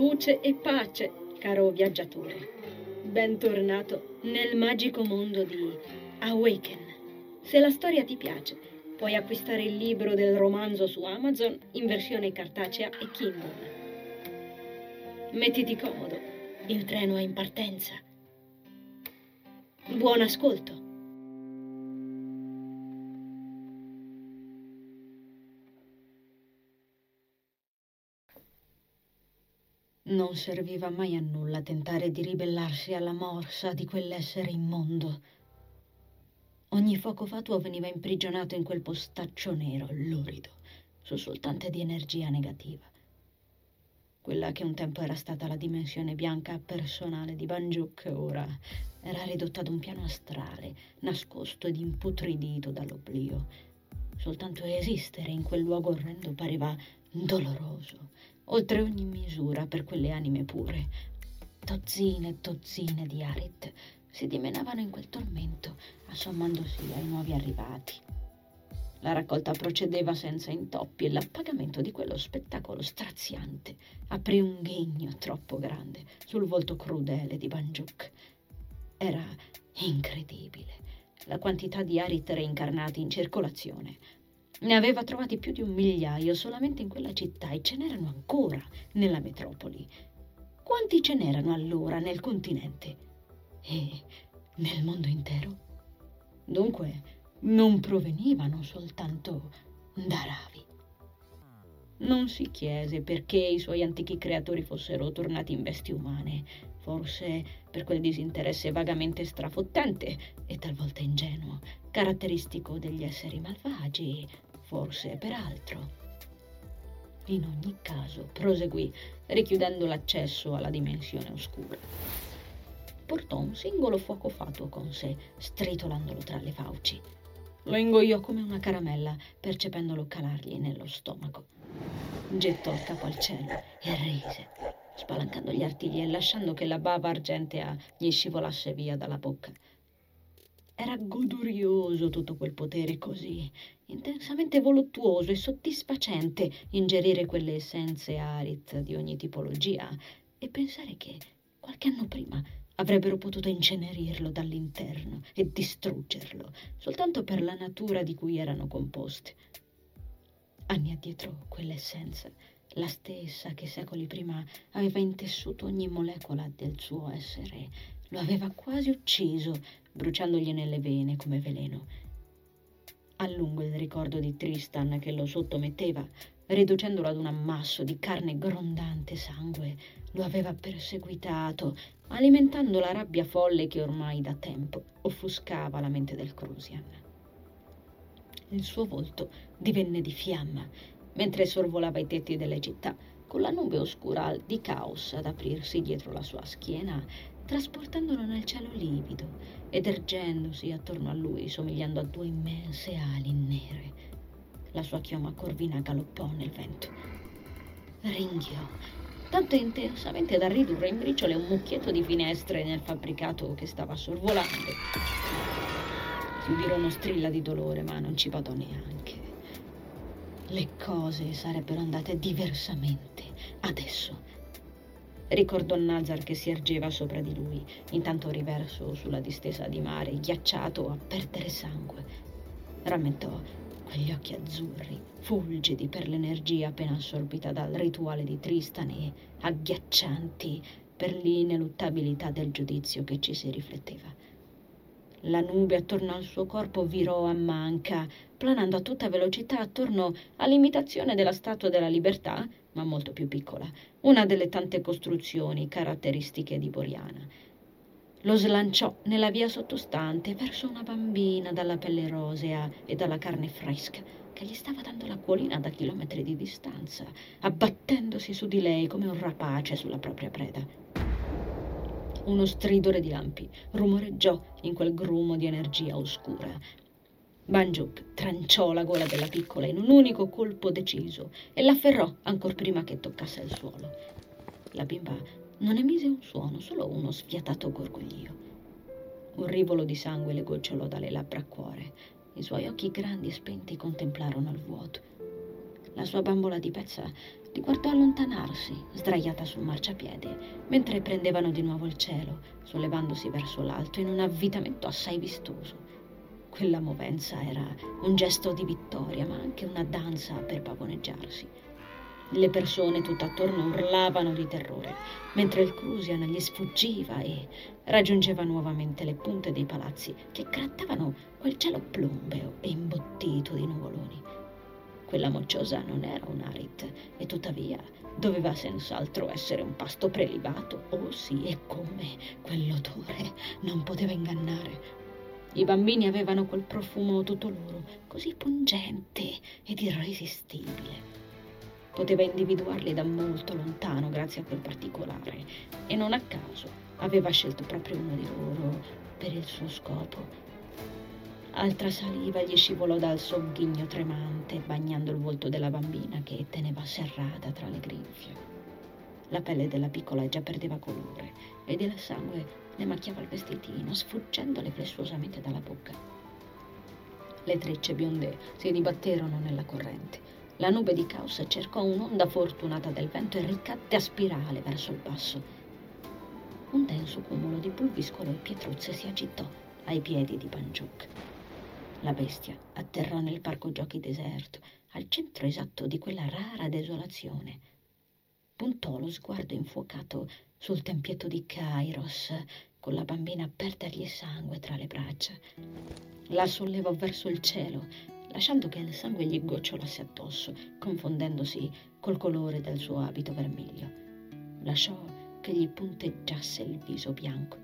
luce e pace, caro viaggiatore. Bentornato nel magico mondo di Awaken. Se la storia ti piace, puoi acquistare il libro del romanzo su Amazon in versione cartacea e Kindle. Mettiti comodo, il treno è in partenza. Buon ascolto. Non serviva mai a nulla tentare di ribellarsi alla morsa di quell'essere immondo. Ogni fuoco fatuo veniva imprigionato in quel postaccio nero, lurido, sussultante di energia negativa. Quella che un tempo era stata la dimensione bianca personale di Banjuk, ora era ridotta ad un piano astrale, nascosto ed imputridito dall'oblio. Soltanto esistere in quel luogo orrendo pareva doloroso, oltre ogni misura per quelle anime pure. Dozzine e dozzine di Arit si dimenavano in quel tormento, assommandosi ai nuovi arrivati. La raccolta procedeva senza intoppi e l'appagamento di quello spettacolo straziante aprì un ghigno troppo grande sul volto crudele di Banjuk. Era incredibile la quantità di Arit reincarnati in circolazione, ne aveva trovati più di un migliaio solamente in quella città e ce n'erano ancora nella metropoli. Quanti ce n'erano allora nel continente? E nel mondo intero? Dunque, non provenivano soltanto da Ravi. Non si chiese perché i suoi antichi creatori fossero tornati in bestie umane, forse per quel disinteresse vagamente strafottente e talvolta ingenuo, caratteristico degli esseri malvagi, forse per altro. In ogni caso, proseguì, richiudendo l'accesso alla dimensione oscura. Portò un singolo fuoco fatuo con sé, stritolandolo tra le fauci. Lo ingoiò come una caramella, percependolo calargli nello stomaco. Gettò il capo al cielo e rise, spalancando gli artigli e lasciando che la bava argentea gli scivolasse via dalla bocca. Era godurioso tutto quel potere così, intensamente voluttuoso e soddisfacente ingerire quelle essenze arit di ogni tipologia e pensare che qualche anno prima avrebbero potuto incenerirlo dall'interno e distruggerlo soltanto per la natura di cui erano composti. Anni addietro quell'essenza, la stessa che secoli prima aveva intessuto ogni molecola del suo essere, lo aveva quasi ucciso bruciandogli nelle vene come veleno. A lungo il ricordo di Tristan che lo sottometteva, riducendolo ad un ammasso di carne grondante sangue, lo aveva perseguitato, alimentando la rabbia folle che ormai da tempo offuscava la mente del Crusian. Il suo volto divenne di fiamma mentre sorvolava i tetti delle città, con la nube oscura di caos ad aprirsi dietro la sua schiena trasportandolo nel cielo livido ed ergendosi attorno a lui, somigliando a due immense ali nere. La sua chioma corvina galoppò nel vento. Ringhiò, tanto intensamente da ridurre in briciole un mucchietto di finestre nel fabbricato che stava sorvolando. Si udirono strilla di dolore, ma non ci badò neanche. Le cose sarebbero andate diversamente adesso Ricordò Nazar che si ergeva sopra di lui, intanto riverso sulla distesa di mare, ghiacciato a perdere sangue. Rammentò quegli occhi azzurri, fulgidi per l'energia appena assorbita dal rituale di Tristan e agghiaccianti per l'ineluttabilità del giudizio che ci si rifletteva. La nube attorno al suo corpo virò a manca, planando a tutta velocità attorno all'imitazione della Statua della Libertà, ma molto più piccola, una delle tante costruzioni caratteristiche di Boriana. Lo slanciò nella via sottostante verso una bambina dalla pelle rosea e dalla carne fresca che gli stava dando l'acquolina da chilometri di distanza, abbattendosi su di lei come un rapace sulla propria preda. Uno stridore di lampi rumoreggiò in quel grumo di energia oscura, Banjuk tranciò la gola della piccola in un unico colpo deciso e l'afferrò ancor prima che toccasse il suolo. La bimba non emise un suono, solo uno sfiatato gorgoglio. Un rivolo di sangue le gocciolò dalle labbra a cuore. I suoi occhi grandi e spenti contemplarono il vuoto. la sua bambola di pezza li guardò allontanarsi, sdraiata sul marciapiede, mentre prendevano di nuovo il cielo, sollevandosi verso l'alto in un avvitamento assai vistoso. Quella movenza era un gesto di vittoria, ma anche una danza per pavoneggiarsi. Le persone tutt'attorno urlavano di terrore, mentre il Crusian gli sfuggiva e raggiungeva nuovamente le punte dei palazzi che grattavano quel cielo plombeo e imbottito di nuvoloni. Quella mocciosa non era un arit e tuttavia doveva senz'altro essere un pasto prelibato. Oh sì, e come quell'odore non poteva ingannare. I bambini avevano quel profumo tutto loro, così pungente ed irresistibile. Poteva individuarli da molto lontano grazie a quel particolare e non a caso aveva scelto proprio uno di loro per il suo scopo. Altra saliva gli scivolò dal sogghigno tremante, bagnando il volto della bambina che teneva serrata tra le grinfie. La pelle della piccola già perdeva colore ed il sangue le macchiava il vestitino, sfuggendole flessuosamente dalla bocca. Le trecce bionde si dibatterono nella corrente. La nube di caos cercò un'onda fortunata del vento e ricadde a spirale verso il basso. Un denso cumulo di pulviscolo e pietruzze si agitò ai piedi di Banjuk. La bestia atterrò nel parco giochi deserto, al centro esatto di quella rara desolazione. Puntò lo sguardo infuocato sul tempietto di Kairos, con la bambina a perdergli sangue tra le braccia. La sollevò verso il cielo, lasciando che il sangue gli gocciolasse addosso, confondendosi col colore del suo abito vermiglio. Lasciò che gli punteggiasse il viso bianco.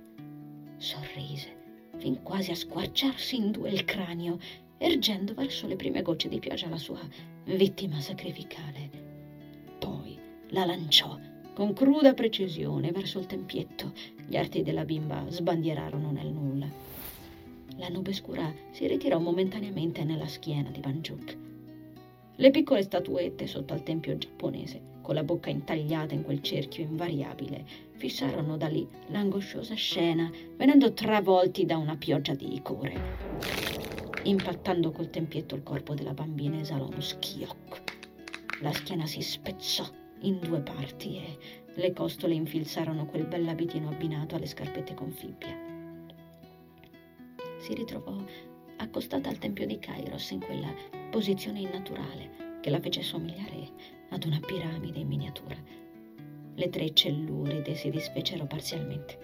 Sorrise fin quasi a squarciarsi in due il cranio, ergendo verso le prime gocce di pioggia la sua vittima sacrificale. Poi la lanciò con cruda precisione verso il tempietto. Gli arti della bimba sbandierarono nel nulla. La nube scura si ritirò momentaneamente nella schiena di Banjuk. Le piccole statuette sotto al tempio giapponese, con la bocca intagliata in quel cerchio invariabile, fissarono da lì l'angosciosa scena, venendo travolti da una pioggia di icore. Impattando col tempietto il corpo della bambina esalò uno schiocco. La schiena si spezzò in due parti e le costole infilzarono quel bell'abitino abbinato alle scarpette con fibbia. Si ritrovò accostata al tempio di Kairos in quella posizione innaturale che la fece somigliare ad una piramide in miniatura le trecce luride si disfecero parzialmente.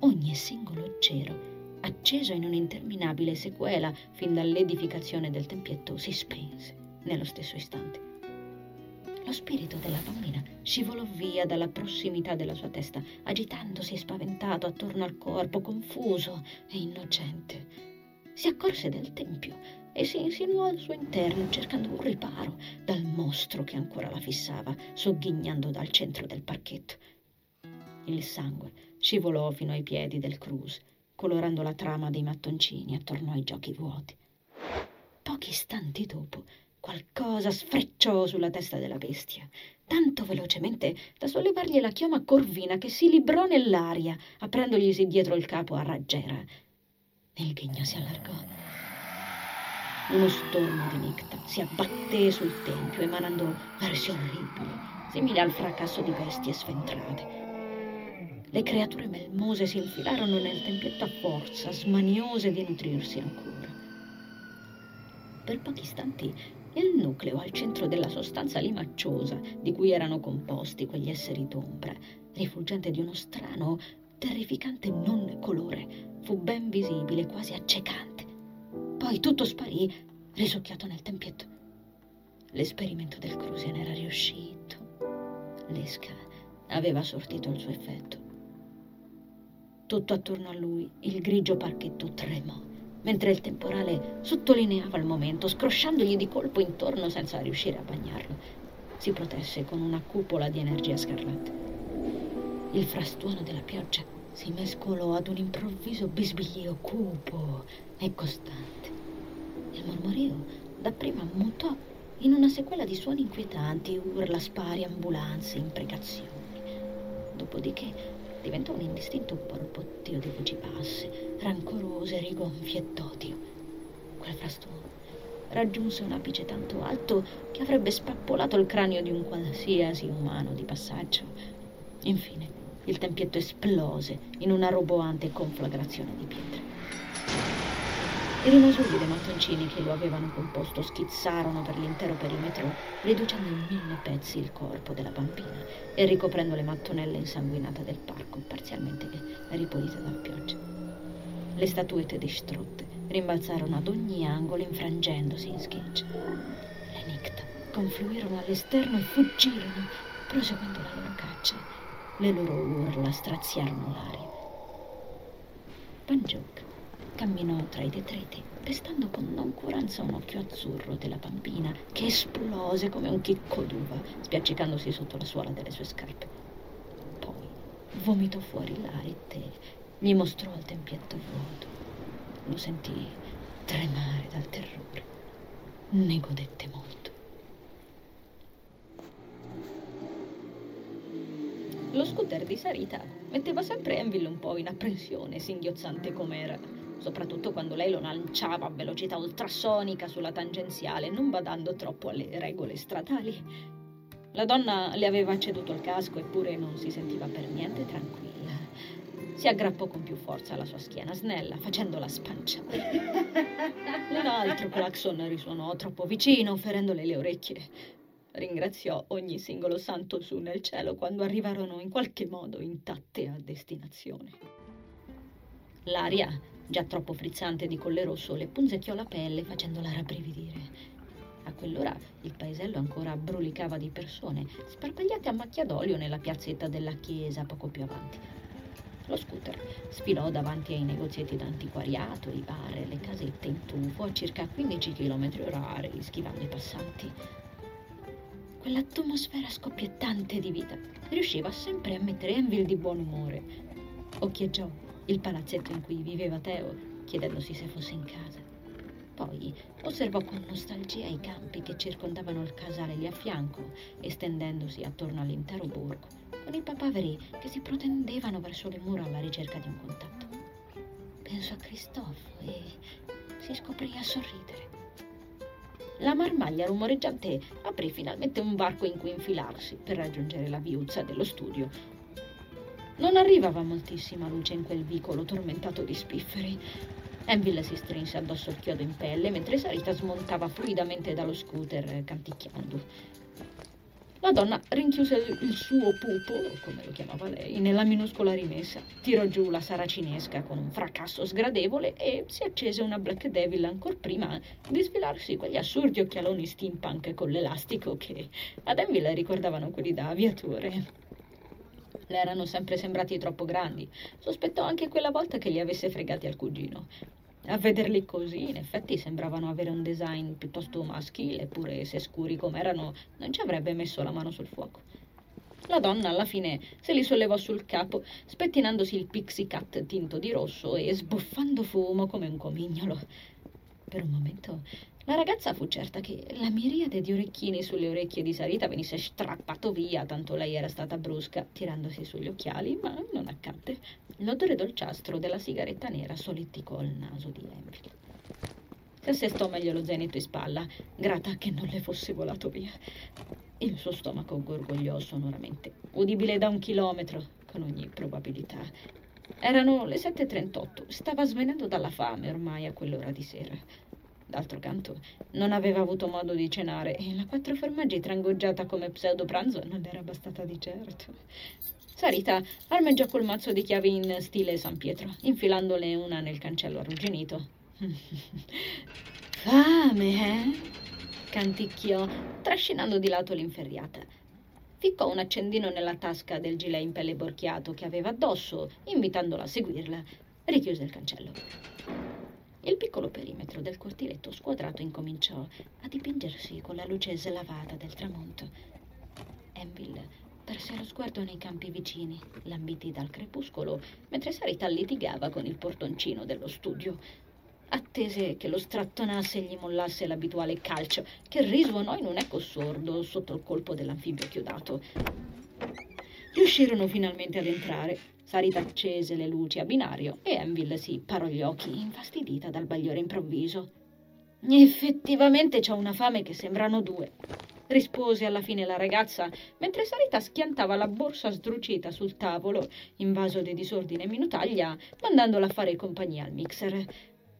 Ogni singolo cero, acceso in un'interminabile sequela fin dall'edificazione del tempietto, si spense nello stesso istante. Lo spirito della bambina scivolò via dalla prossimità della sua testa, agitandosi spaventato attorno al corpo, confuso e innocente. Si accorse del tempio e si insinuò al suo interno cercando un riparo dal mostro che ancora la fissava, sogghignando dal centro del parchetto. Il sangue scivolò fino ai piedi del Cruz, colorando la trama dei mattoncini attorno ai giochi vuoti. Pochi istanti dopo, qualcosa sfrecciò sulla testa della bestia, tanto velocemente da sollevargli la chioma corvina che si librò nell'aria, aprendoglisi dietro il capo a raggiera. Il ghigno si allargò uno stormo di nicta si abbatté sul tempio emanando versi orribili, simili al fracasso di bestie sventrate. Le creature melmose si infilarono nel tempietto a forza, smaniose di nutrirsi ancora. Per pochi istanti il nucleo al centro della sostanza limacciosa di cui erano composti quegli esseri d'ombra, rifulgente di uno strano, terrificante non colore, fu ben visibile, quasi accecante poi tutto sparì, risucchiato nel tempietto. L'esperimento del Crusian era riuscito. L'esca aveva sortito il suo effetto. Tutto attorno a lui il grigio parchetto tremò, mentre il temporale sottolineava il momento, scrosciandogli di colpo intorno senza riuscire a bagnarlo. Si protesse con una cupola di energia scarlatta. Il frastuono della pioggia si mescolò ad un improvviso bisbiglio cupo e costante. Il mormorio dapprima mutò in una sequela di suoni inquietanti, urla spari, ambulanze, imprecazioni. Dopodiché diventò un indistinto borbottio di voci basse, rancorose, rigonfie d'odio. Quel frastuono raggiunse un apice tanto alto che avrebbe spappolato il cranio di un qualsiasi umano di passaggio. Infine, il tempietto esplose in una roboante conflagrazione di pietre. I rimasugli dei mattoncini che lo avevano composto schizzarono per l'intero perimetro, riducendo in mille pezzi il corpo della bambina e ricoprendo le mattonelle insanguinate del parco, parzialmente ripulite dalla pioggia. Le statuette distrutte rimbalzarono ad ogni angolo infrangendosi in schegge. Le Nicta confluirono all'esterno e fuggirono, proseguendo la loro caccia. Le loro urla straziarono l'aria. Panjuk camminò tra i detriti, pestando con noncuranza un occhio azzurro della bambina che esplose come un chicco d'uva, spiaccicandosi sotto la suola delle sue scarpe. Poi vomitò fuori l'aite, gli mostrò il tempietto vuoto. Lo sentì tremare dal terrore. Ne godette molto. Lo scooter di Sarita metteva sempre Enville un po' in apprensione, singhiozzante com'era soprattutto quando lei lo lanciava a velocità ultrasonica sulla tangenziale, non badando troppo alle regole stradali. La donna le aveva ceduto il casco eppure non si sentiva per niente tranquilla. Si aggrappò con più forza alla sua schiena snella, facendola spanciare. Un altro clacson risuonò troppo vicino, ferendole le orecchie. Ringraziò ogni singolo santo su nel cielo quando arrivarono in qualche modo intatte a destinazione. L'aria già troppo frizzante di colle rosso, le punzecchiò la pelle facendola rabbrividire. A quell'ora il paesello ancora brulicava di persone, sparpagliate a macchia d'olio nella piazzetta della chiesa poco più avanti. Lo scooter sfilò davanti ai negozietti d'antiquariato, i bar e le casette in tufo a circa 15 km orari, schivando i passanti. Quell'atmosfera scoppiettante di vita riusciva sempre a mettere Enville di buon umore. Occhieggiò il palazzetto in cui viveva Teo, chiedendosi se fosse in casa. Poi osservò con nostalgia i campi che circondavano il casale lì a fianco, estendendosi attorno all'intero borgo, con i papaveri che si protendevano verso le mura alla ricerca di un contatto. Pensò a Cristofo e si scoprì a sorridere. La marmaglia rumoreggiante aprì finalmente un varco in cui infilarsi per raggiungere la viuzza dello studio non arrivava moltissima luce in quel vicolo tormentato di spifferi. Enville si strinse addosso il chiodo in pelle mentre Sarita smontava fluidamente dallo scooter canticchiando. La donna rinchiuse il suo pupo, come lo chiamava lei, nella minuscola rimessa, tirò giù la saracinesca con un fracasso sgradevole e si accese una Black Devil ancor prima di sfilarsi quegli assurdi occhialoni steampunk con l'elastico che ad Enville ricordavano quelli da aviatore. Le erano sempre sembrati troppo grandi. Sospettò anche quella volta che li avesse fregati al cugino. A vederli così, in effetti, sembravano avere un design piuttosto maschile, eppure se scuri com'erano, non ci avrebbe messo la mano sul fuoco. La donna alla fine se li sollevò sul capo, spettinandosi il pixie cut tinto di rosso e sbuffando fumo come un comignolo. Per un momento la ragazza fu certa che la miriade di orecchini sulle orecchie di Sarita venisse strappato via, tanto lei era stata brusca, tirandosi sugli occhiali, ma non accadde. L'odore dolciastro della sigaretta nera soletticò il naso di Enfield. Si assestò meglio lo zainetto in spalla, grata che non le fosse volato via. Il suo stomaco gorgogliò sonoramente, udibile da un chilometro, con ogni probabilità. Erano le 7.38, stava svenendo dalla fame ormai a quell'ora di sera. D'altro canto, non aveva avuto modo di cenare e la quattro formaggi trangoggiata come pseudo pranzo non era bastata di certo. Sarita armeggiò col mazzo di chiavi in stile San Pietro, infilandole una nel cancello arrugginito. Fame, eh? canticchiò, trascinando di lato l'inferriata. Ficcò un accendino nella tasca del gilet in pelle borchiato che aveva addosso, invitandola a seguirla. Richiuse il cancello. Il piccolo perimetro del cortiletto squadrato incominciò a dipingersi con la luce slavata del tramonto. Enville perse lo sguardo nei campi vicini, lambiti dal crepuscolo, mentre Sarita litigava con il portoncino dello studio. Attese che lo strattonasse e gli mollasse l'abituale calcio, che risuonò in un eco sordo sotto il colpo dell'anfibio chiodato. Riuscirono finalmente ad entrare Sarita accese le luci a binario e Enville si parò gli occhi, infastidita dal bagliore improvviso. Effettivamente c'ho una fame che sembrano due, rispose alla fine la ragazza, mentre Sarita schiantava la borsa sdrucita sul tavolo, invaso di disordine e minutaglia, mandandola a fare compagnia al mixer.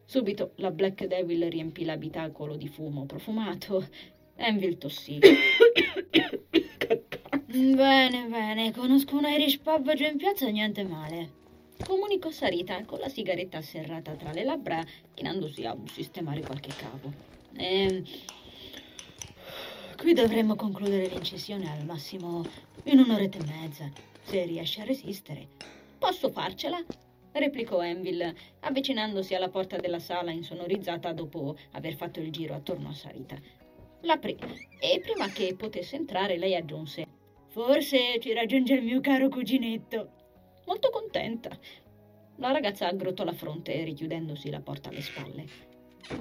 Subito la Black Devil riempì l'abitacolo di fumo profumato. Envil tossì. bene, bene, conosco un Irish pub giù in piazza, niente male. Comunicò Sarita con la sigaretta serrata tra le labbra, chinandosi a sistemare qualche cavo. Ehm, qui dovremmo concludere l'incisione al massimo in un'oretta e mezza, se riesce a resistere. Posso farcela? replicò Envil, avvicinandosi alla porta della sala insonorizzata dopo aver fatto il giro attorno a Sarita. L'aprì e prima che potesse entrare lei aggiunse Forse ci raggiunge il mio caro cuginetto. Molto contenta. La ragazza aggrottò la fronte, richiudendosi la porta alle spalle.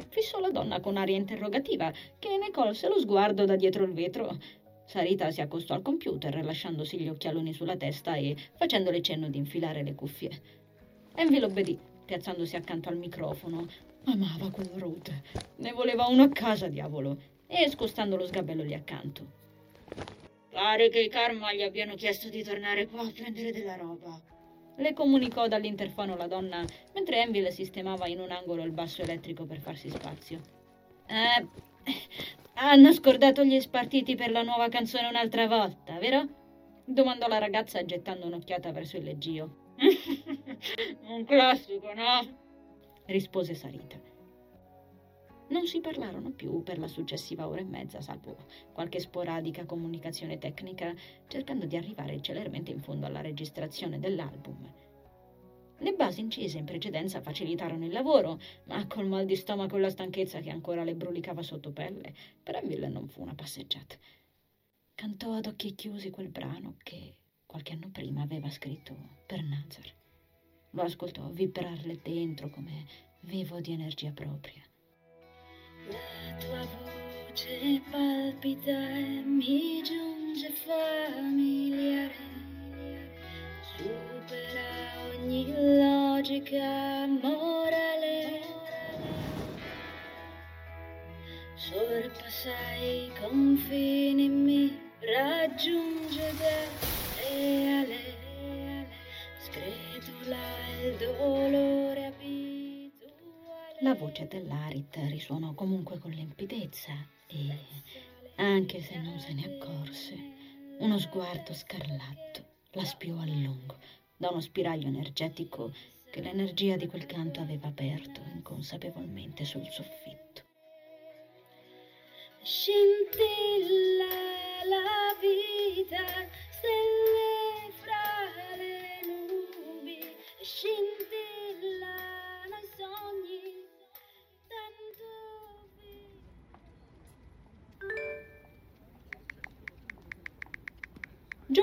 Fissò la donna con aria interrogativa, che ne colse lo sguardo da dietro il vetro. Sarita si accostò al computer, lasciandosi gli occhialoni sulla testa e facendole cenno di infilare le cuffie. Envy obbedì, piazzandosi accanto al microfono. Amava quel Ruth. Ne voleva uno a casa, diavolo. E scostando lo sgabello lì accanto. Pare che i Karma gli abbiano chiesto di tornare qua a prendere della roba. Le comunicò dall'interfono la donna, mentre Envy sistemava in un angolo il basso elettrico per farsi spazio. Eh, hanno scordato gli spartiti per la nuova canzone un'altra volta, vero? domandò la ragazza gettando un'occhiata verso il leggio. Un classico, no? rispose Sarita. Non si parlarono più per la successiva ora e mezza, salvo qualche sporadica comunicazione tecnica, cercando di arrivare celermente in fondo alla registrazione dell'album. Le basi incise in precedenza facilitarono il lavoro, ma col mal di stomaco e la stanchezza che ancora le brulicava sotto pelle, per Emil non fu una passeggiata. Cantò ad occhi chiusi quel brano che qualche anno prima aveva scritto per Nazar. Lo ascoltò vibrarle dentro come vivo di energia propria. La tua voce palpita e mi giunge familiare, supera ogni logica morale. Sorpassa i confini, mi raggiunge da La voce dell'Arit risuonò comunque con limpidezza e, anche se non se ne accorse, uno sguardo scarlatto la spiò a lungo da uno spiraglio energetico che l'energia di quel canto aveva aperto inconsapevolmente sul soffitto. Scintilla la vita,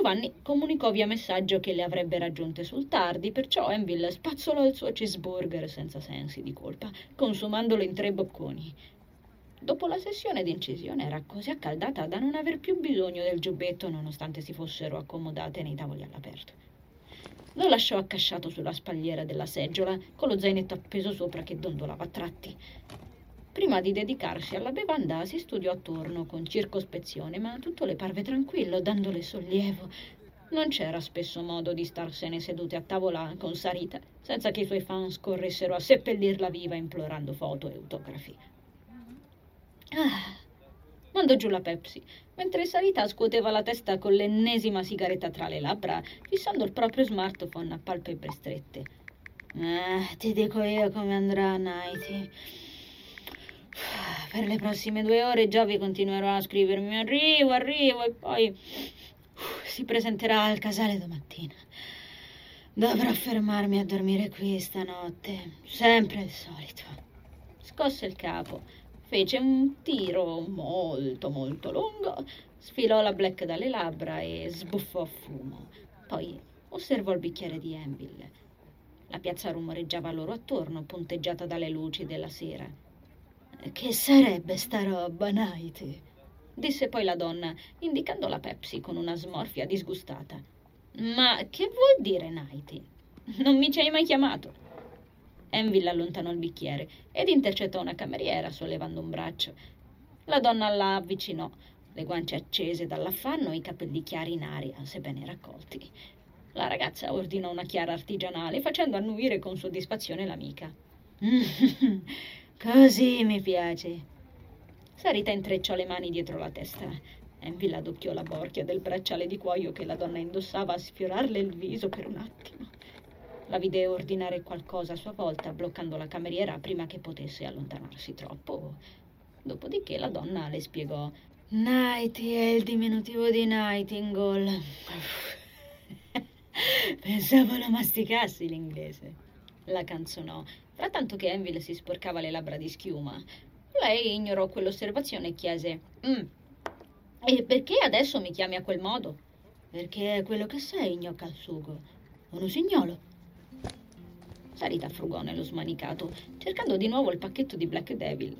Giovanni comunicò via messaggio che le avrebbe raggiunte sul tardi, perciò Enville spazzolò il suo cheeseburger senza sensi di colpa, consumandolo in tre bocconi. Dopo la sessione d'incisione era così accaldata da non aver più bisogno del giubbetto nonostante si fossero accomodate nei tavoli all'aperto. Lo lasciò accasciato sulla spalliera della seggiola, con lo zainetto appeso sopra che dondolava a tratti. Prima di dedicarsi alla bevanda si studiò attorno con circospezione, ma tutto le parve tranquillo, dandole sollievo. Non c'era spesso modo di starsene sedute a tavola con Sarita, senza che i suoi fans corressero a seppellirla viva implorando foto e autografi. Ah, mandò giù la Pepsi, mentre Sarita scuoteva la testa con l'ennesima sigaretta tra le labbra, fissando il proprio smartphone a palpebre strette. Ah, ti dico io come andrà, Nighty. Per le prossime due ore Giovi continuerò a scrivermi arrivo, arrivo e poi uh, si presenterà al casale domattina. Dovrò fermarmi a dormire qui stanotte, sempre il solito. Scosse il capo Fece un tiro molto molto lungo, sfilò la Black dalle labbra e sbuffò fumo. Poi osservò il bicchiere di Enville. La piazza rumoreggiava loro attorno, ponteggiata dalle luci della sera. Che sarebbe sta roba, Nighty? disse poi la donna, indicando la Pepsi con una smorfia disgustata. Ma che vuol dire, Nighty? Non mi ci hai mai chiamato. Enville allontanò il bicchiere ed intercettò una cameriera sollevando un braccio. La donna la avvicinò, le guance accese dall'affanno e i capelli chiari in aria, sebbene raccolti. La ragazza ordinò una chiara artigianale, facendo annuire con soddisfazione l'amica. Così mi piace. Sarita intrecciò le mani dietro la testa. Envy adocchiò la borchia del bracciale di cuoio che la donna indossava a sfiorarle il viso per un attimo. La vide ordinare qualcosa a sua volta, bloccando la cameriera prima che potesse allontanarsi troppo. Dopodiché la donna le spiegò: Nighty è il diminutivo di Nightingale. Pensavo lo masticassi l'inglese. La canzonò, frattanto che Enville si sporcava le labbra di schiuma. Lei ignorò quell'osservazione e chiese: mm, E perché adesso mi chiami a quel modo? Perché è quello che sei, gnocca al sugo. Un usignolo. Sarita frugò nello smanicato, cercando di nuovo il pacchetto di Black Devil.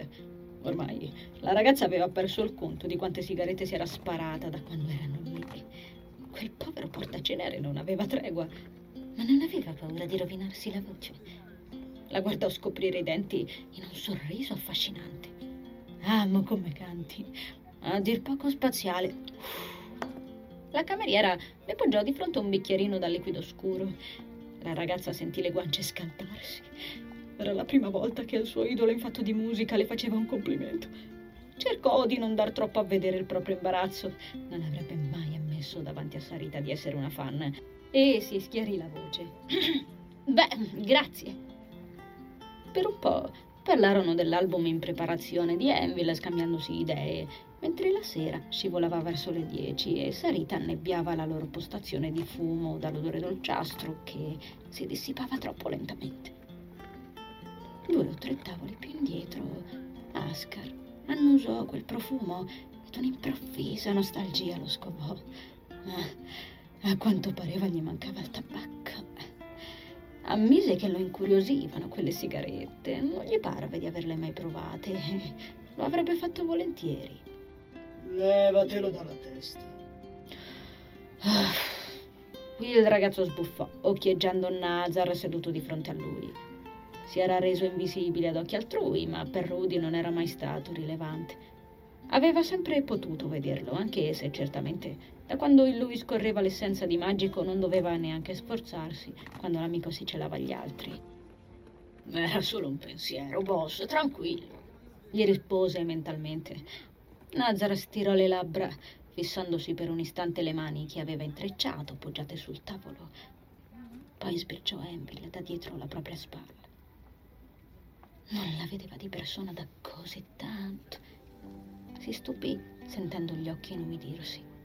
Ormai la ragazza aveva perso il conto di quante sigarette si era sparata da quando erano lì. Quel povero portacenere non aveva tregua, ma non aveva paura di rovinarsi la voce la guardò scoprire i denti in un sorriso affascinante. Amo come canti, a dir poco spaziale. La cameriera le poggiò di fronte un bicchierino dal liquido scuro. La ragazza sentì le guance scaldarsi. Era la prima volta che il suo idolo in fatto di musica le faceva un complimento. Cercò di non dar troppo a vedere il proprio imbarazzo. Non avrebbe mai ammesso davanti a Sarita di essere una fan. E si schiarì la voce. Beh, grazie. Per un po' parlarono dell'album in preparazione di Enville scambiandosi idee, mentre la sera scivolava verso le dieci e Sarita annebbiava la loro postazione di fumo dall'odore dolciastro che si dissipava troppo lentamente. Due o tre tavoli più indietro, Ascar annusò quel profumo ed un'improvvisa nostalgia lo scovò. Ma a quanto pareva gli mancava il tabacco. Ammise che lo incuriosivano quelle sigarette. Non gli parve di averle mai provate. Lo avrebbe fatto volentieri. Levatelo dalla testa. Ah. Il ragazzo sbuffò, occhieggiando Nazar seduto di fronte a lui. Si era reso invisibile ad occhi altrui, ma per Rudy non era mai stato rilevante. Aveva sempre potuto vederlo, anche se certamente da quando in lui scorreva l'essenza di magico non doveva neanche sforzarsi quando l'amico si celava gli altri. Era solo un pensiero, boss, tranquillo, gli rispose mentalmente. Nazar stirò le labbra, fissandosi per un istante le mani che aveva intrecciato, appoggiate sul tavolo. Poi sbirciò Enville da dietro la propria spalla. Non la vedeva di persona da così tanto. Si stupì sentendo gli occhi inumidirsi.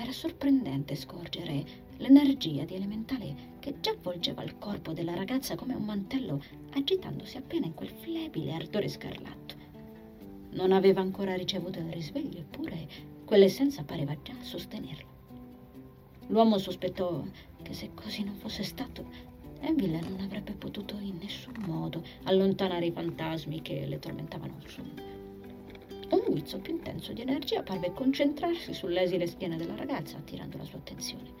Era sorprendente scorgere l'energia di elementale che già avvolgeva il corpo della ragazza come un mantello, agitandosi appena in quel flebile ardore scarlatto. Non aveva ancora ricevuto il risveglio, eppure quell'essenza pareva già sostenerlo. L'uomo sospettò che se così non fosse stato, Enville non avrebbe potuto in nessun modo allontanare i fantasmi che le tormentavano il sonno. Un guizzo più intenso di energia parve concentrarsi sull'esile schiena della ragazza, attirando la sua attenzione.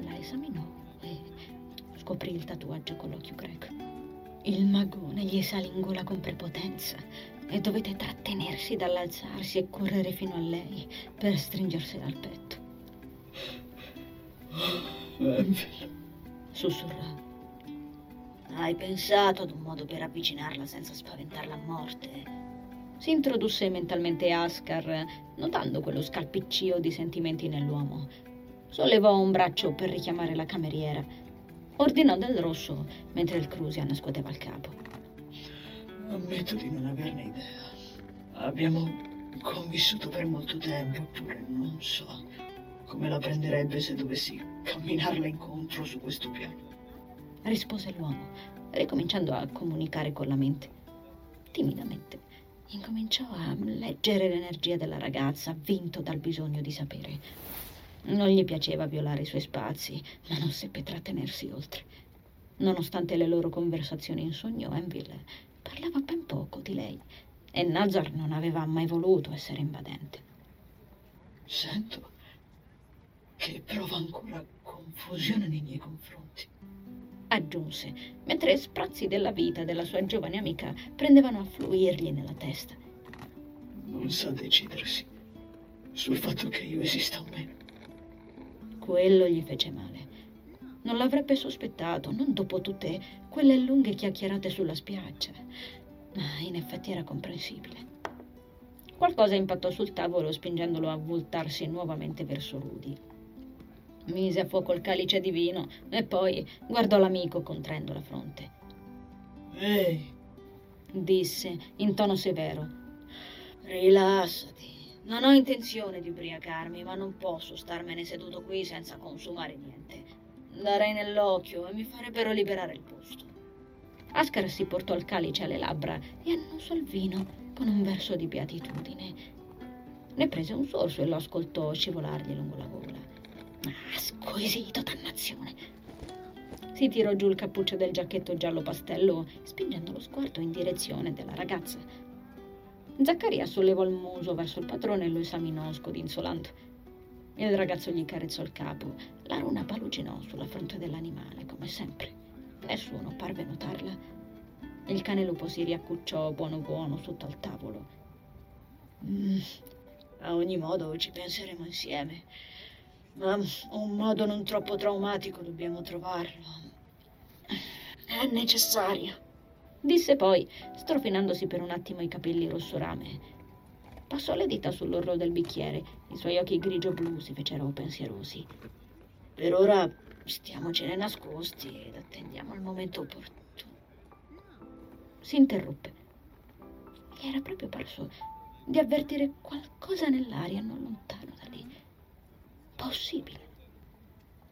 La esaminò e scoprì il tatuaggio con l'occhio greco. Il magone gli salì in gola con prepotenza e dovette trattenersi dall'alzarsi e correre fino a lei per stringersela al petto. Sussurrò. Hai pensato ad un modo per avvicinarla senza spaventarla a morte? Si introdusse mentalmente Ascar, notando quello scalpiccio di sentimenti nell'uomo. Sollevò un braccio per richiamare la cameriera. Ordinò del rosso mentre il Crusian scuoteva il capo. Ammetto di non averne idea. Abbiamo convissuto per molto tempo, eppure non so come la prenderebbe se dovessi camminarla incontro su questo piano. Rispose l'uomo, ricominciando a comunicare con la mente. Timidamente incominciò a leggere l'energia della ragazza, vinto dal bisogno di sapere. Non gli piaceva violare i suoi spazi, ma non seppe trattenersi oltre. Nonostante le loro conversazioni in sogno, Enville parlava ben poco di lei e Nazar non aveva mai voluto essere invadente. Sento che prova ancora confusione nei miei confronti. Aggiunse, mentre sprazzi della vita della sua giovane amica prendevano a fluirgli nella testa. Non sa decidersi sul fatto che io esista o meno. Quello gli fece male. Non l'avrebbe sospettato, non dopo tutte quelle lunghe chiacchierate sulla spiaggia. Ah, in effetti era comprensibile. Qualcosa impattò sul tavolo spingendolo a voltarsi nuovamente verso Rudy. Mise a fuoco il calice di vino e poi guardò l'amico contraendo la fronte. Ehi, disse in tono severo. Rilassati. Non ho intenzione di ubriacarmi, ma non posso starmene seduto qui senza consumare niente. Darei nell'occhio e mi farebbero liberare il posto. Ascar si portò il calice alle labbra e annusò il vino con un verso di beatitudine. Ne prese un sorso e lo ascoltò scivolargli lungo la gola. Ah, squisito, dannazione! Si tirò giù il cappuccio del giacchetto giallo pastello, spingendo lo sguardo in direzione della ragazza. Zaccaria sollevò il muso verso il padrone e lo esaminò scodinzolando. Il ragazzo gli carezzò il capo. La runa paluginò sulla fronte dell'animale, come sempre. Nessuno parve notarla. Il cane lupo si riaccucciò buono buono sotto al tavolo. Mm, a ogni modo ci penseremo insieme. Ma un modo non troppo traumatico dobbiamo trovarlo. È necessario. Disse poi, strofinandosi per un attimo i capelli rosso rame. Passò le dita sull'orlo del bicchiere. I suoi occhi grigio-blu si fecero pensierosi. Per ora stiamocene nascosti ed attendiamo il momento opportuno. Si interruppe. Gli era proprio parso di avvertire qualcosa nell'aria non lontano da lì. Possibile.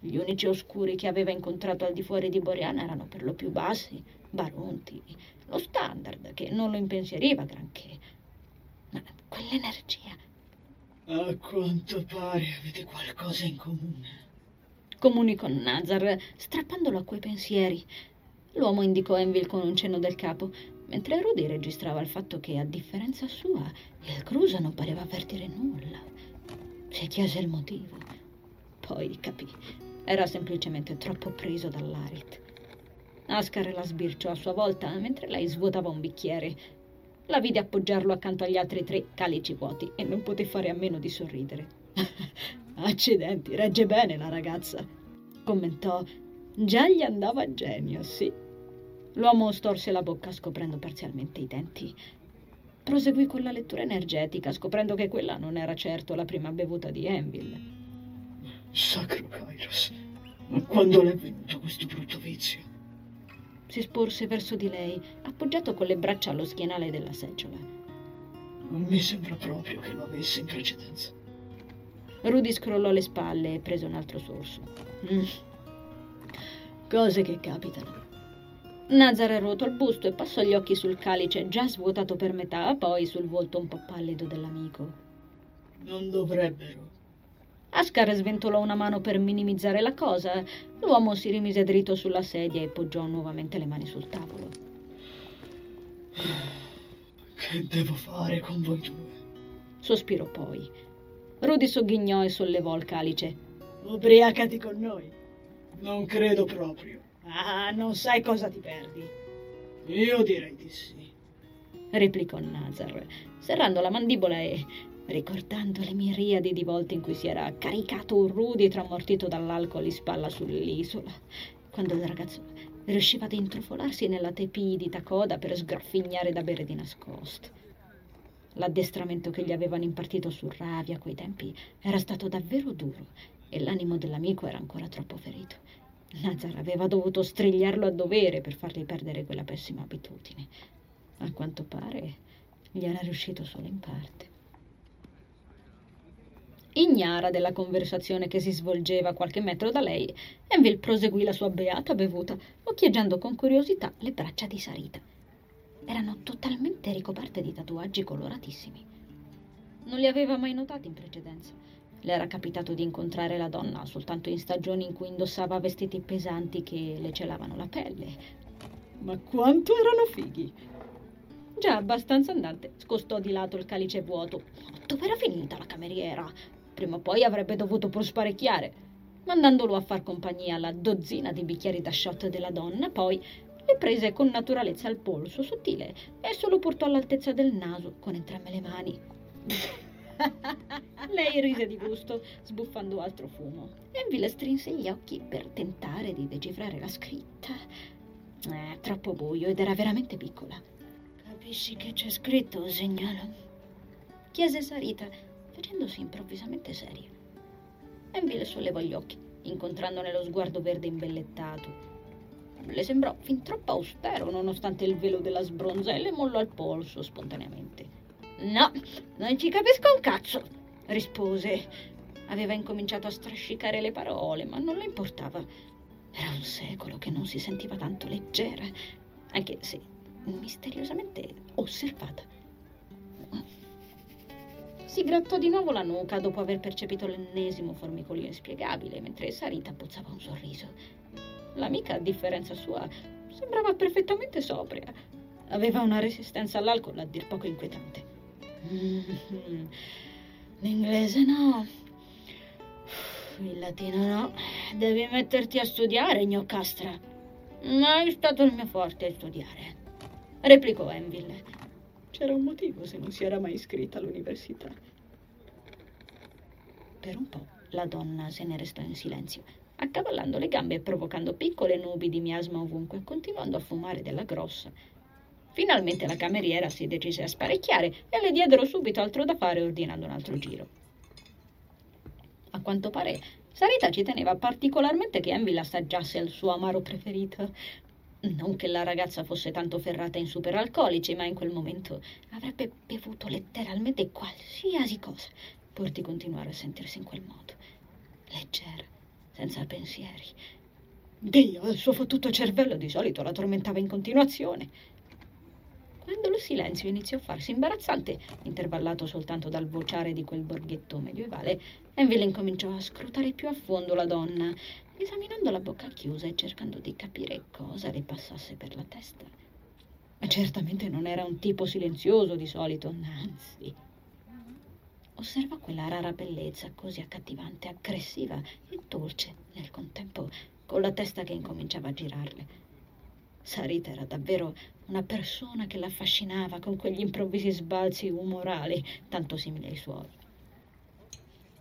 Gli unici oscuri che aveva incontrato al di fuori di Boriana erano per lo più bassi, baronti, lo standard che non lo impensieriva granché ma quell'energia. A quanto pare avete qualcosa in comune. Comunicò Nazar, strappandolo a quei pensieri. L'uomo indicò Envil con un cenno del capo, mentre Rudy registrava il fatto che, a differenza sua, il Cruso non pareva avvertire nulla. Si chiese il motivo. Poi capì. Era semplicemente troppo preso dall'arit. Ascar la sbirciò a sua volta mentre lei svuotava un bicchiere la vide appoggiarlo accanto agli altri tre calici vuoti e non poté fare a meno di sorridere. Accidenti, regge bene la ragazza, commentò. Già gli andava genio, sì. L'uomo storse la bocca scoprendo parzialmente i denti. Proseguì con la lettura energetica, scoprendo che quella non era certo la prima bevuta di Envil. Sacro Kairos, ma quando è venuto questo brutto vizio? si sporse verso di lei, appoggiato con le braccia allo schienale della seggiola. Non mi sembra proprio che lo avesse in precedenza. Rudy scrollò le spalle e prese un altro sorso. Mm. Cose che capitano. Nazar ruotò il busto e passò gli occhi sul calice già svuotato per metà, poi sul volto un po' pallido dell'amico. Non dovrebbero. Ascar sventolò una mano per minimizzare la cosa. L'uomo si rimise dritto sulla sedia e poggiò nuovamente le mani sul tavolo. Che devo fare con voi due? Sospirò poi. Rudy sogghignò e sollevò il calice. Ubriacati con noi. Non credo proprio. Ah, non sai cosa ti perdi. Io direi di sì. Replicò Nazar, serrando la mandibola e ricordando le miriadi di volte in cui si era caricato un Rudy tramortito dall'alcol in spalla sull'isola, quando il ragazzo riusciva ad intrufolarsi nella tepidita coda per sgraffignare da bere di nascosto. L'addestramento che gli avevano impartito su Ravi a quei tempi era stato davvero duro e l'animo dell'amico era ancora troppo ferito. Nazar aveva dovuto strigliarlo a dovere per fargli perdere quella pessima abitudine. A quanto pare gli era riuscito solo in parte. Ignara della conversazione che si svolgeva qualche metro da lei, Envil proseguì la sua beata bevuta, occhieggiando con curiosità le braccia di Sarita. Erano totalmente ricoperte di tatuaggi coloratissimi. Non li aveva mai notati in precedenza. Le era capitato di incontrare la donna soltanto in stagioni in cui indossava vestiti pesanti che le celavano la pelle. Ma quanto erano fighi! Già abbastanza andante, scostò di lato il calice vuoto. Dove era finita la cameriera? Prima o poi avrebbe dovuto pur sparecchiare. mandandolo a far compagnia alla dozzina di bicchieri da shot della donna, poi le prese con naturalezza il polso sottile e se lo portò all'altezza del naso con entrambe le mani. Lei rise di gusto, sbuffando altro fumo. Enville strinse gli occhi per tentare di decifrare la scritta. Eh, troppo buio ed era veramente piccola. Capisci che c'è scritto, signora? chiese Sarita, facendosi improvvisamente seria. Enville sollevò gli occhi, incontrando nello sguardo verde imbellettato. Le sembrò fin troppo austero, nonostante il velo della sbronzella, e mollò il polso spontaneamente. No, non ci capisco un cazzo, rispose. Aveva incominciato a strascicare le parole, ma non le importava. Era un secolo che non si sentiva tanto leggera, anche se misteriosamente osservata. Si grattò di nuovo la nuca dopo aver percepito l'ennesimo formicolio inspiegabile, mentre Sarita puzzava un sorriso. L'amica, a differenza sua, sembrava perfettamente sobria. Aveva una resistenza all'alcol a dir poco inquietante. Mm-hmm. L'inglese no. Il latino no. Devi metterti a studiare, gnocastra. Non è stato il mio forte a studiare. Replicò Enville. C'era un motivo se non si era mai iscritta all'università. Per un po' la donna se ne restò in silenzio, accavallando le gambe e provocando piccole nubi di miasma ovunque, continuando a fumare della grossa Finalmente la cameriera si decise a sparecchiare e le diedero subito altro da fare ordinando un altro giro. A quanto pare, Sarita ci teneva particolarmente che Envy assaggiasse il suo amaro preferito. Non che la ragazza fosse tanto ferrata in superalcolici, ma in quel momento avrebbe bevuto letteralmente qualsiasi cosa pur di continuare a sentirsi in quel modo. Leggera, senza pensieri. Dio, il suo fottuto cervello di solito la tormentava in continuazione. Quando il silenzio iniziò a farsi imbarazzante, intervallato soltanto dal vociare di quel borghetto medievale, Enville incominciò a scrutare più a fondo la donna, esaminando la bocca chiusa e cercando di capire cosa le passasse per la testa. Ma certamente non era un tipo silenzioso di solito, anzi. Osservò quella rara bellezza così accattivante, aggressiva e dolce nel contempo, con la testa che incominciava a girarle. Sarita era davvero una persona che l'affascinava con quegli improvvisi sbalzi umorali tanto simili ai suoi.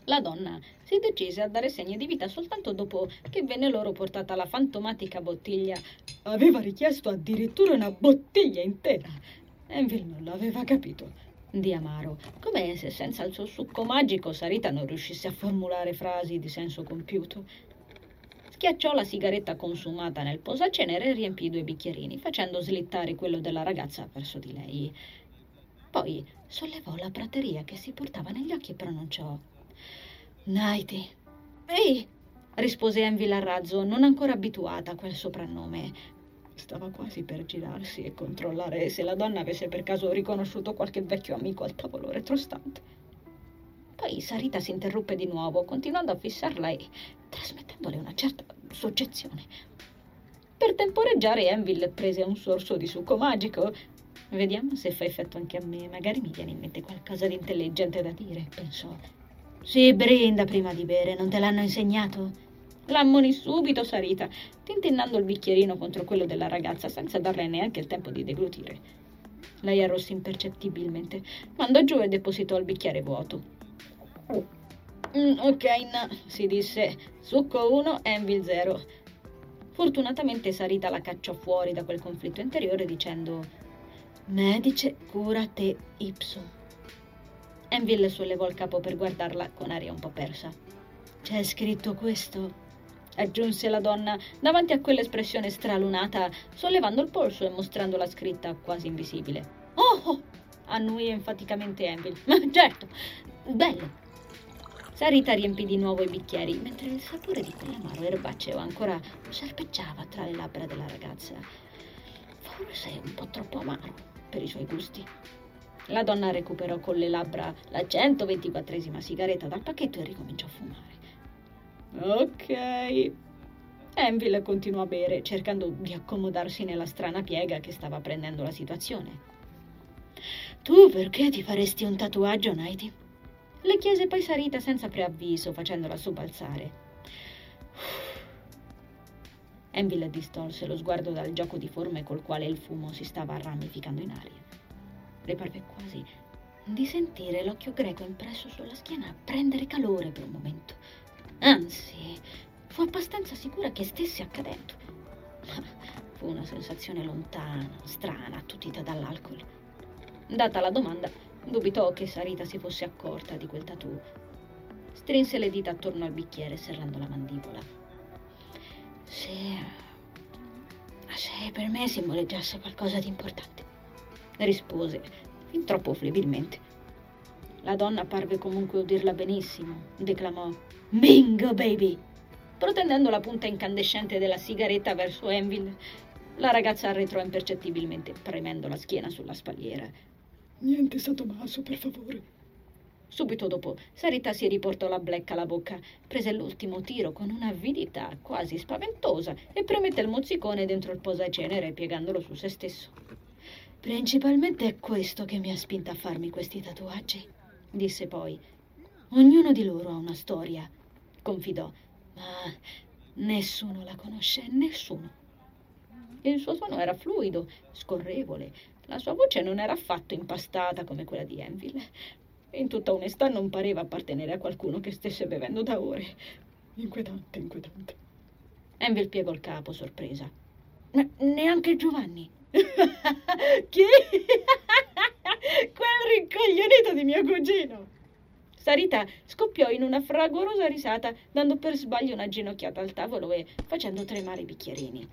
La donna si decise a dare segni di vita soltanto dopo che venne loro portata la fantomatica bottiglia. Aveva richiesto addirittura una bottiglia intera. Enville non l'aveva capito. Di amaro, come se senza il suo succo magico Sarita non riuscisse a formulare frasi di senso compiuto schiacciò la sigaretta consumata nel posacenere e riempì due bicchierini, facendo slittare quello della ragazza verso di lei. Poi sollevò la prateria che si portava negli occhi e pronunciò Nighty. Ehi! rispose Enville a razzo, non ancora abituata a quel soprannome. Stava quasi per girarsi e controllare se la donna avesse per caso riconosciuto qualche vecchio amico al tavolo retrostante. Poi Sarita si interruppe di nuovo, continuando a fissarla e trasmettendole una certa soggezione. Per temporeggiare Enville prese un sorso di succo magico. Vediamo se fa effetto anche a me, magari mi viene in mente qualcosa di intelligente da dire, pensò. Si brinda prima di bere, non te l'hanno insegnato? L'ammoni subito Sarita, tintinnando il bicchierino contro quello della ragazza senza darle neanche il tempo di deglutire. Lei arrossì impercettibilmente, mandò giù e depositò il bicchiere vuoto. Mm, ok, no, si disse. Succo 1, Envil 0. Fortunatamente Sarita la cacciò fuori da quel conflitto interiore dicendo Medice cura te ipso. Enville sollevò il capo per guardarla con aria un po' persa. C'è scritto questo? aggiunse la donna davanti a quell'espressione stralunata, sollevando il polso e mostrando la scritta quasi invisibile. Oh! oh annuì enfaticamente Enville. Ma certo, bello, Sarita riempì di nuovo i bicchieri, mentre il sapore di quell'amaro erbaceo ancora serpeggiava tra le labbra della ragazza. Forse un po' troppo amaro per i suoi gusti. La donna recuperò con le labbra la 124esima sigaretta dal pacchetto e ricominciò a fumare. Ok. Enville continuò a bere, cercando di accomodarsi nella strana piega che stava prendendo la situazione. Tu perché ti faresti un tatuaggio, Nighty? Le chiese poi Sarita senza preavviso, facendola sobbalzare. Enville distolse lo sguardo dal gioco di forme col quale il fumo si stava ramificando in aria. Le parve quasi di sentire l'occhio greco impresso sulla schiena prendere calore per un momento. Anzi, fu abbastanza sicura che stesse accadendo. Fu una sensazione lontana, strana, attutita dall'alcol. Data la domanda, dubitò che Sarita si fosse accorta di quel tattoo. Strinse le dita attorno al bicchiere serrando la mandibola. Se. se per me simboleggiasse qualcosa di importante, rispose, fin troppo flebilmente. La donna parve comunque udirla benissimo, declamò Bingo, baby! protendendo la punta incandescente della sigaretta verso Enville. La ragazza arretrò impercettibilmente, premendo la schiena sulla spalliera. Niente satomaso, per favore. Subito dopo, Sarita si riportò la blecca alla bocca, prese l'ultimo tiro con un'avidità quasi spaventosa e premette il mozzicone dentro il posacenere piegandolo su se stesso. Principalmente è questo che mi ha spinta a farmi questi tatuaggi, disse poi. Ognuno di loro ha una storia, confidò, ma nessuno la conosce, nessuno. Il suo suono era fluido, scorrevole, la sua voce non era affatto impastata come quella di Enville. In tutta onestà non pareva appartenere a qualcuno che stesse bevendo da ore. Inquietante, inquietante. Enville piegò il capo, sorpresa. Ne- neanche Giovanni. Chi? Quel rincoglionito di mio cugino. Sarita scoppiò in una fragorosa risata, dando per sbaglio una ginocchiata al tavolo e facendo tremare i bicchierini.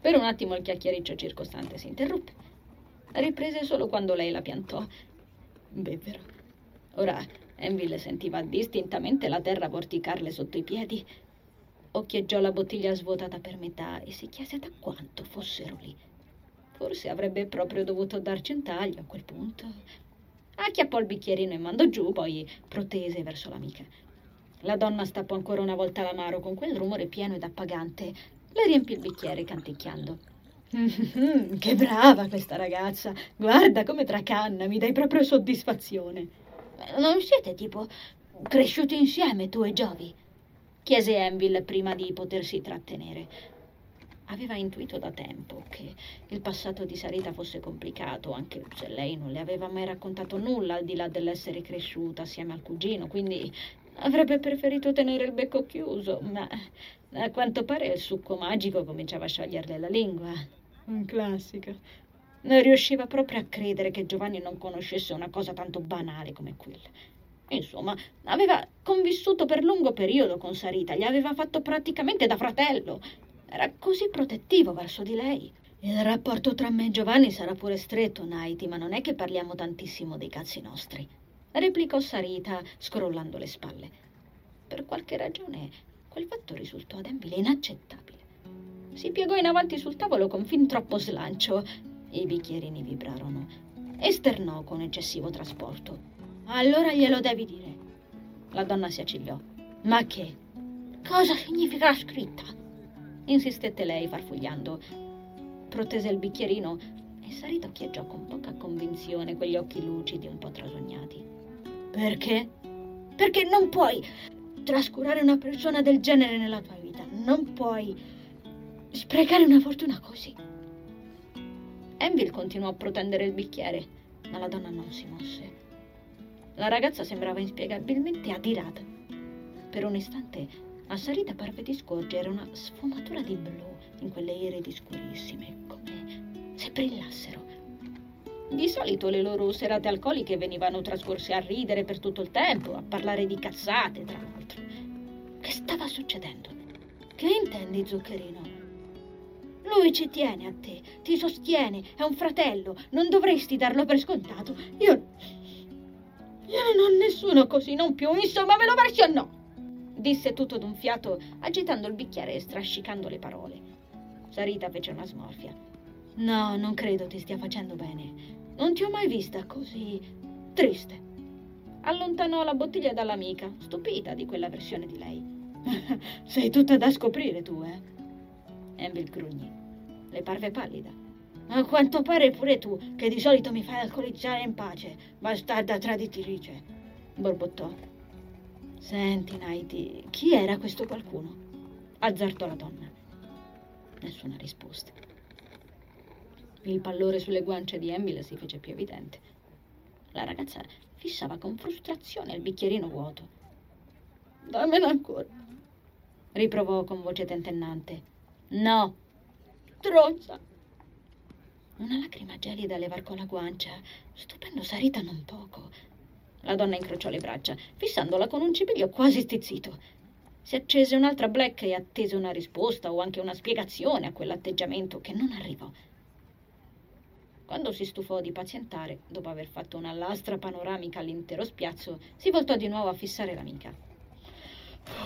Per un attimo il chiacchiericcio circostante si interruppe. Riprese solo quando lei la piantò. Bevvero. Ora Enville sentiva distintamente la terra vorticarle sotto i piedi. Occhieggiò la bottiglia svuotata per metà e si chiese da quanto fossero lì. Forse avrebbe proprio dovuto darci un taglio a quel punto. Acchiappò il bicchierino e mandò giù, poi protese verso l'amica. La donna stappò ancora una volta l'amaro con quel rumore pieno ed appagante. Le riempì il bicchiere canticchiando. Che brava questa ragazza! Guarda come tracanna, mi dai proprio soddisfazione. Non siete tipo cresciuti insieme tu e Giovi? Chiese Enville prima di potersi trattenere. Aveva intuito da tempo che il passato di Sarita fosse complicato, anche se lei non le aveva mai raccontato nulla al di là dell'essere cresciuta assieme al cugino, quindi avrebbe preferito tenere il becco chiuso, ma a quanto pare il succo magico cominciava a scioglierle la lingua. Un classico. Non riusciva proprio a credere che Giovanni non conoscesse una cosa tanto banale come quella. Insomma, aveva convissuto per lungo periodo con Sarita, gli aveva fatto praticamente da fratello era così protettivo verso di lei. Il rapporto tra me e Giovanni sarà pure stretto, Nighty, ma non è che parliamo tantissimo dei cazzi nostri. Replicò Sarita, scrollando le spalle. Per qualche ragione, quel fatto risultò ad Emily inaccettabile. Si piegò in avanti sul tavolo con fin troppo slancio. I bicchierini vibrarono. Esternò con eccessivo trasporto. Allora glielo devi dire. La donna si accigliò. Ma che? Cosa significa la scritta? insistette lei farfugliando. Protese il bicchierino e Sarita occhieggiò con poca convinzione quegli occhi lucidi un po' trasognati. Perché? Perché non puoi trascurare una persona del genere nella tua vita. Non puoi sprecare una fortuna così. Enville continuò a protendere il bicchiere, ma la donna non si mosse. La ragazza sembrava inspiegabilmente adirata. Per un istante a Sarita parve di scorgere una sfumatura di blu in quelle iridi scurissime, come se brillassero. Di solito le loro serate alcoliche venivano trascorse a ridere per tutto il tempo, a parlare di cazzate, tra l'altro. Che stava succedendo? Che intendi, zuccherino? Lui ci tiene a te, ti sostiene, è un fratello, non dovresti darlo per scontato. Io. Io non ho nessuno così, non più, insomma, me lo versi o no? disse tutto d'un fiato, agitando il bicchiere e strascicando le parole. Sarita fece una smorfia. No, non credo ti stia facendo bene. Non ti ho mai vista così triste. Allontanò la bottiglia dall'amica, stupita di quella versione di lei. Sei tutta da scoprire tu, eh? Envil grugnì. Le parve pallida. A quanto pare pure tu, che di solito mi fai alcolizzare in pace, bastarda traditrice, borbottò. Senti, Nighty, chi era questo qualcuno? Azzardò la donna. Nessuna risposta. Il pallore sulle guance di Emil si fece più evidente. La ragazza fissava con frustrazione il bicchierino vuoto. Dammene ancora, riprovò con voce tentennante. No, stronza. Una lacrima gelida le varcò la guancia, stupendo Sarita non poco. La donna incrociò le braccia, fissandola con un cipiglio quasi stizzito. Si accese un'altra black e attese una risposta o anche una spiegazione a quell'atteggiamento che non arrivò. Quando si stufò di pazientare, dopo aver fatto una lastra panoramica all'intero spiazzo, si voltò di nuovo a fissare l'amica.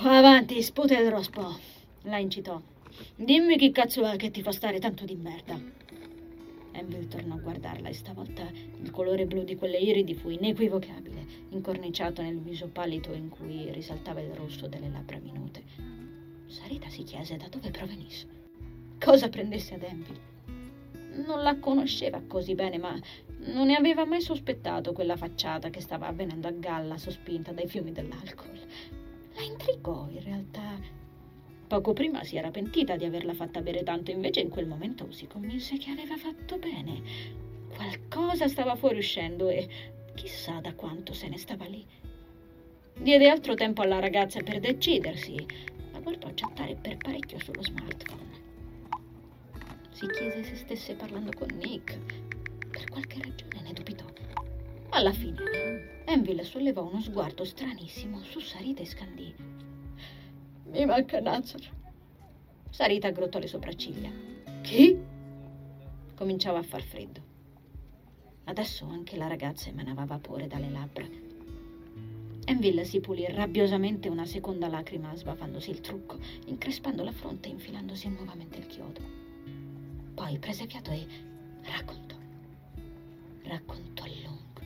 Avanti, sputa il rospo, la incitò. Dimmi chi cazzo è che ti fa stare tanto di merda. Enville tornò a guardarla e stavolta il colore blu di quelle iridi fu inequivocabile, incorniciato nel viso pallido in cui risaltava il rosso delle labbra minute. Sarita si chiese da dove provenisse. Cosa prendesse ad Enville? Non la conosceva così bene, ma non ne aveva mai sospettato quella facciata che stava avvenendo a galla sospinta dai fiumi dell'alcol. La intrigò in realtà Poco prima si era pentita di averla fatta bere tanto, invece in quel momento si convinse che aveva fatto bene. Qualcosa stava fuoriuscendo e chissà da quanto se ne stava lì. Diede altro tempo alla ragazza per decidersi. La a chattare per parecchio sullo smartphone. Si chiese se stesse parlando con Nick. Per qualche ragione ne dubitò. Alla fine, Enville sollevò uno sguardo stranissimo su Sarita e scandì. Mi manca Nazar. Sarita aggrottò le sopracciglia. Chi? Cominciava a far freddo. Adesso anche la ragazza emanava vapore dalle labbra. Enville si pulì rabbiosamente una seconda lacrima sbavandosi il trucco, increspando la fronte e infilandosi nuovamente il chiodo. Poi prese fiato e raccontò. Raccontò a lungo.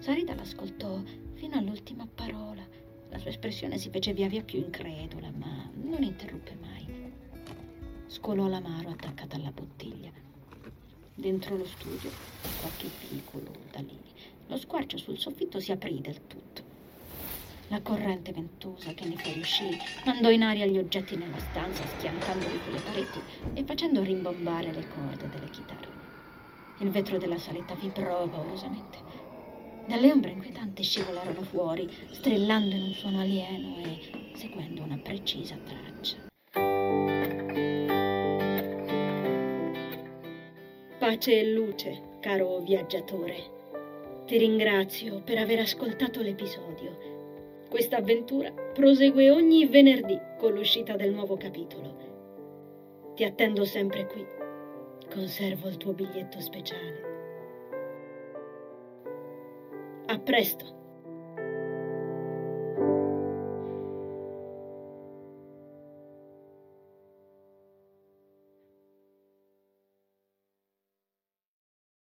Sarita l'ascoltò fino all'ultima parola la sua espressione si fece via via più incredula, ma non interruppe mai. Scolò l'amaro attaccata alla bottiglia. Dentro lo studio, qualche vicolo da lì, lo squarcio sul soffitto si aprì del tutto. La corrente ventosa che ne fuoriuscì mandò in aria gli oggetti nella stanza, schiantandoli sulle pareti e facendo rimbombare le corde delle chitarre. Il vetro della saletta vibrò paurosamente dalle ombre inquietanti scivolarono fuori, strillando in un suono alieno e seguendo una precisa traccia. Pace e luce, caro viaggiatore. Ti ringrazio per aver ascoltato l'episodio. Questa avventura prosegue ogni venerdì con l'uscita del nuovo capitolo. Ti attendo sempre qui. Conservo il tuo biglietto speciale. A presto!